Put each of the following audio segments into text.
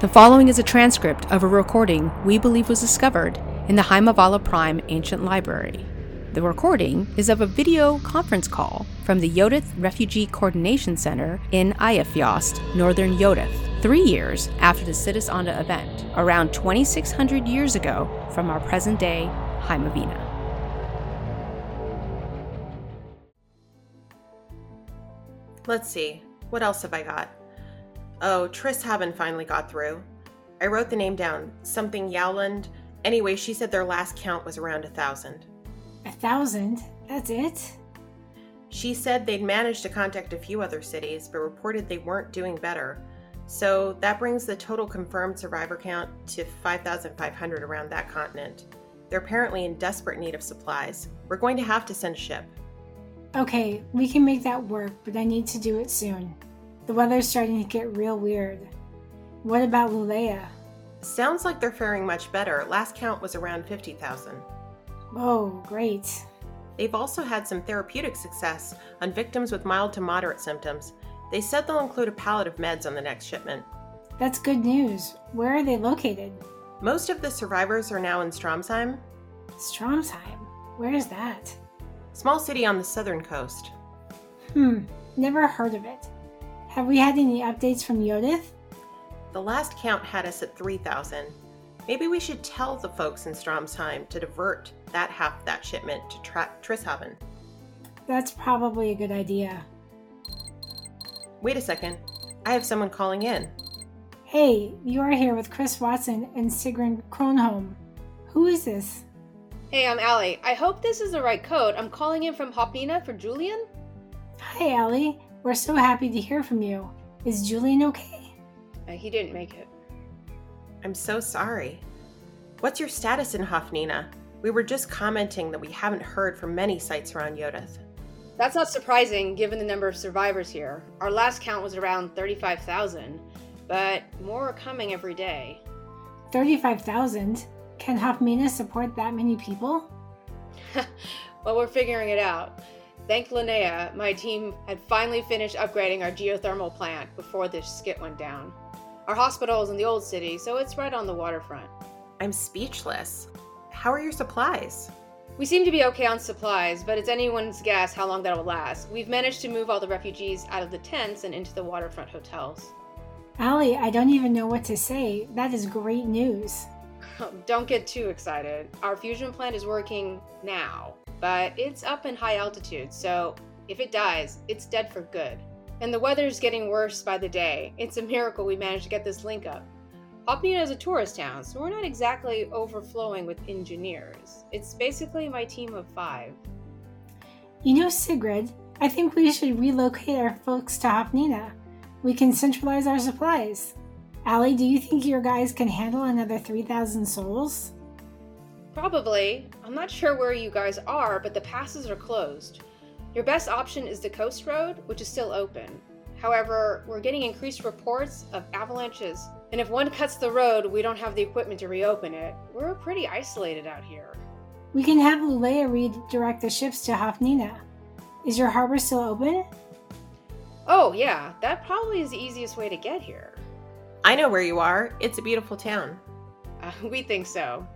The following is a transcript of a recording we believe was discovered in the Heimavahla Prime Ancient Library. The recording is of a video conference call from the Yodith Refugee Coordination Center in Eyjafjallajökull, northern Yodith, three years after the Siidast Anda event, around 2,600 years ago from our present day Heimavina. Let's see, what else have I got? Oh, Trishaven finally got through. I wrote the name down, something Yowland. Anyway, she said their last count was around a thousand. A thousand? That's it? She said they'd managed to contact a few other cities, but reported they weren't doing better. So that brings the total confirmed survivor count to 5,500 around that continent. They're apparently in desperate need of supplies. We're going to have to send a ship. Okay, we can make that work, but I need to do it soon. The weather's starting to get real weird. What about Lulea? Sounds like they're faring much better. Last count was around 50,000. Oh, great. They've also had some therapeutic success on victims with mild to moderate symptoms. They said they'll include a pallet of meds on the next shipment. That's good news. Where are they located? Most of the survivors are now in Stromsheim, Stromsheim. Where is that? small city on the southern coast. Hmm, never heard of it. Have we had any updates from Yodith? The last count had us at 3,000. Maybe we should tell the folks in Stromsheim to divert that half of that shipment to Tra- Trishaven. That's probably a good idea. Wait a second. I have someone calling in. Hey, you are here with Chris Watson and Sigrun Kronholm. Who is this? Hey, I'm Allie. I hope this is the right code. I'm calling in from Hopnina for Julian. Hi, Allie. We're so happy to hear from you. Is Julian okay? Uh, he didn't make it. I'm so sorry. What's your status in Hofnina? We were just commenting that we haven't heard from many sites around Yodith. That's not surprising given the number of survivors here. Our last count was around 35,000, but more are coming every day. 35,000? Can Hofmina support that many people? well, we're figuring it out. Thank Linnea, my team had finally finished upgrading our geothermal plant before this skit went down. Our hospital is in the old city, so it's right on the waterfront. I'm speechless. How are your supplies? We seem to be okay on supplies, but it's anyone's guess how long that'll last. We've managed to move all the refugees out of the tents and into the waterfront hotels. Allie, I don't even know what to say. That is great news. Don't get too excited. Our fusion plant is working now, but it's up in high altitude, so if it dies, it's dead for good. And the weather's getting worse by the day. It's a miracle we managed to get this link up. Hopnina is a tourist town, so we're not exactly overflowing with engineers. It's basically my team of five. You know, Sigrid, I think we should relocate our folks to Hopnina. We can centralize our supplies. Allie, do you think your guys can handle another 3,000 souls? Probably. I'm not sure where you guys are, but the passes are closed. Your best option is the coast road, which is still open. However, we're getting increased reports of avalanches, and if one cuts the road, we don't have the equipment to reopen it. We're pretty isolated out here. We can have Lulea redirect the ships to Hafnina. Is your harbor still open? Oh, yeah, that probably is the easiest way to get here. I know where you are. It's a beautiful town. Uh, we think so.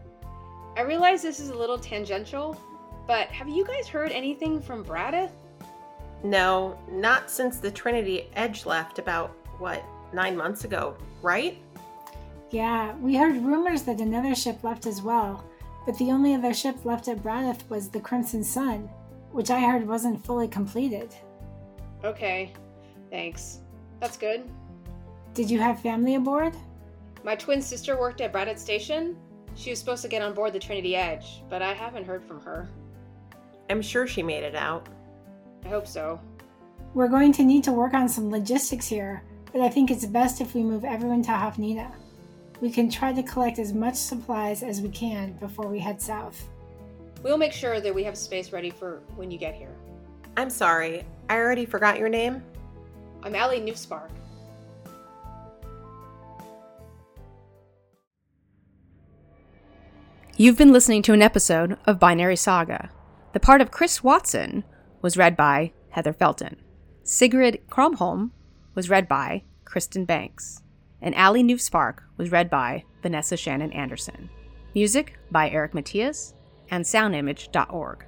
I realize this is a little tangential, but have you guys heard anything from Bradith? No, not since the Trinity Edge left about, what, nine months ago, right? Yeah, we heard rumors that another ship left as well, but the only other ship left at Bradith was the Crimson Sun, which I heard wasn't fully completed. Okay, thanks. That's good. Did you have family aboard? My twin sister worked at Braddock Station. She was supposed to get on board the Trinity Edge, but I haven't heard from her. I'm sure she made it out. I hope so. We're going to need to work on some logistics here, but I think it's best if we move everyone to Hafnina. We can try to collect as much supplies as we can before we head south. We'll make sure that we have space ready for when you get here. I'm sorry, I already forgot your name. I'm Allie Newspark. You've been listening to an episode of Binary Saga. The part of Chris Watson was read by Heather Felton. Sigrid Kromholm was read by Kristen Banks. and Allie New Spark was read by Vanessa Shannon Anderson. Music by Eric Matyas and soundimage.org.